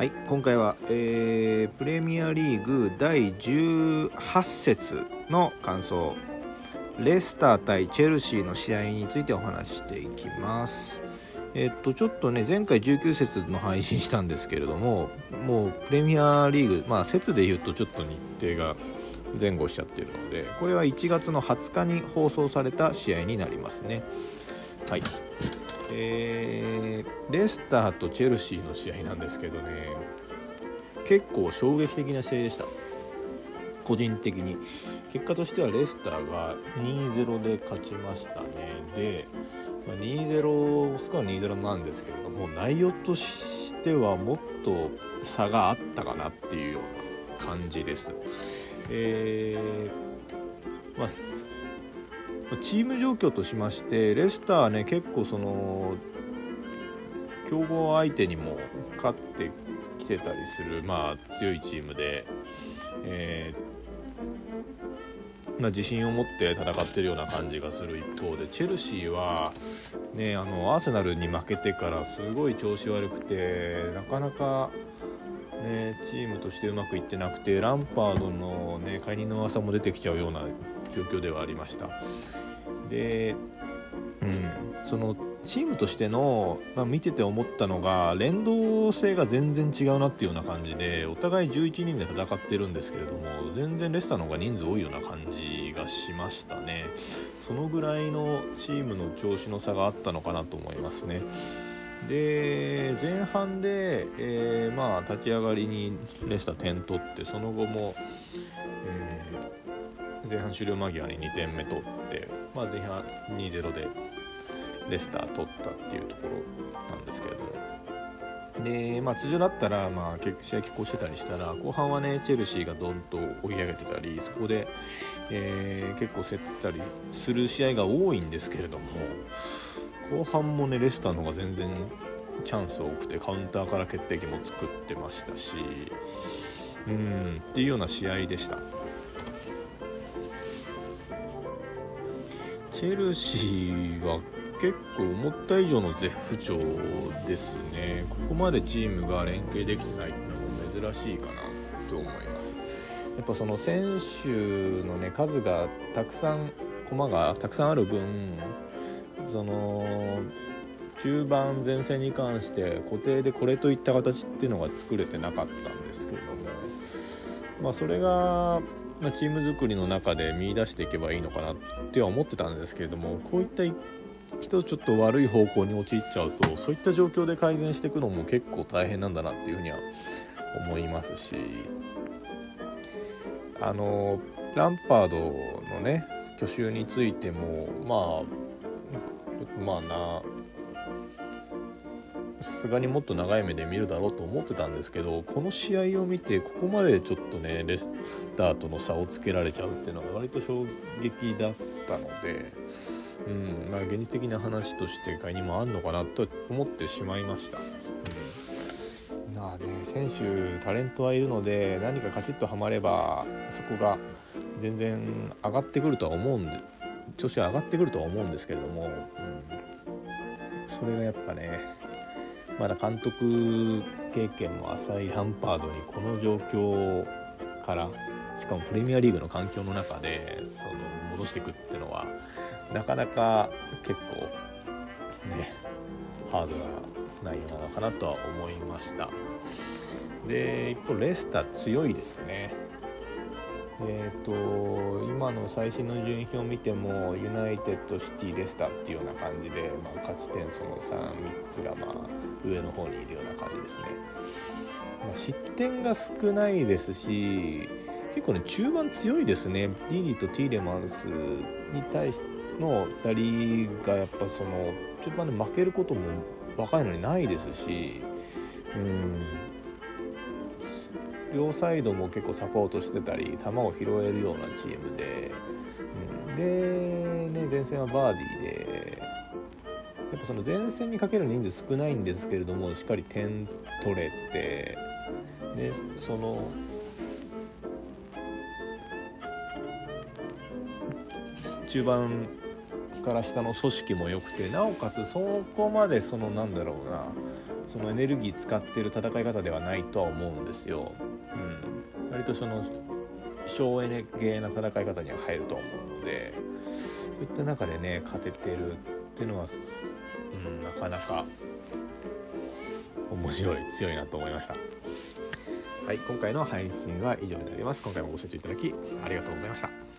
はい今回は、えープレミアリーグ第18節の感想。レスター対チェルシーの試合についてお話していきます。えっとちょっとね前回19節の配信したんですけれどももうプレミアリーグまあ節で言うとちょっと日程が前後しちゃってるのでこれは1月の20日に放送された試合になりますね。はい。えーレスターとチェルシーの試合なんですけどね結構衝撃的な試合でした。個人的に。結果としてはレスターが2-0で勝ちましたね。で、2-0スコア2-0なんですけれども内容としてはもっと差があったかなっていうような感じです。えーまあチーム状況としましてレスターはね結構その強豪相手にも勝ってきてたりする、まあ、強いチームで、えーまあ、自信を持って戦ってるような感じがする一方でチェルシーは、ね、あのアーセナルに負けてからすごい調子悪くてなかなか、ね、チームとしてうまくいってなくてランパードの、ね、解任の噂も出てきちゃうような状況ではありました。で、うん、そのチームとしての、まあ、見てて思ったのが連動性が全然違うなっていうような感じでお互い11人で戦ってるんですけれども全然レスターの方が人数多いような感じがしましたね。そのぐらいのチームの調子の差があったのかなと思いますね。で前半で、えーまあ、立ち上がりにレスター点取ってその後も、えー前半終了間際に2点目取って、まあ、前半2-0でレスター取ったっていうところなんですけれどもで、まあ、通常だったら、まあ、結試合拮抗してたりしたら後半はねチェルシーがどんと追い上げてたりそこで、えー結構競ったりする試合が多いんですけれども後半もねレスターの方が全然チャンス多くてカウンターから決定機も作ってましたしうんっていうような試合でした。チェルシーは結構思った以上の絶不調ですね。ここまでチームが連携できてないのも珍しいかなと思います。やっぱその選手のね数がたくさん駒がたくさんある分その中盤前線に関して固定でこれといった形っていうのが作れてなかったんですけれどもまあそれがまチーム作りの中で見出していけばいいのかなっては思ってたんですけれどもこういった人ちょっと悪い方向に陥っちゃうとそういった状況で改善していくのも結構大変なんだなっていうふうには思いますしあのランパードのね去就についてもまあまあなさすがにもっと長い目で見るだろうと思ってたんですけどこの試合を見てここまでちょっとねレスターとの差をつけられちゃうっていうのが割と衝撃だったので、うんまあ、現実的な話として解任もあるのかなと思ってしまいました。うんまあね、選手タレントはいるので何かカチッとはまればそこが全然上がってくるとは思うんで調子は上がってくるとは思うんですけれども、うん、それがやっぱねまだ監督経験も浅いランパードにこの状況からしかもプレミアリーグの環境の中でその戻していくっていうのはなかなか結構ねハードな内容なのかなとは思いました。で一方レスター強いですね。えー、と今の最新の順位表を見てもユナイテッドシティレスターっていうような感じで、まあ、勝ち点その33つがまあ上の方にいるような感じですね、まあ、失点が少ないですし結構ね中盤強いですね。ディディとティーレマンスに対しての2人がやっぱその中盤で負けることも若いのにないですしうん。両サイドも結構サポートしてたり球を拾えるようなチームで、うん、で、ね、前線はバーディーでやっぱその前線にかける人数少ないんですけれどもしっかり点取れてでその中盤から下の組織も良くてなおかつそこまでそのなんだろうなそのエネルギー使ってる戦い方ではないとは思うんですよ。割とその省エネ系な戦い方には入ると思うのでそういった中でね勝ててるっていうのは、うん、なかなか面白い強いなと思いました。はい、今回の配信は以上になります。今回もご視聴いただきありがとうございました。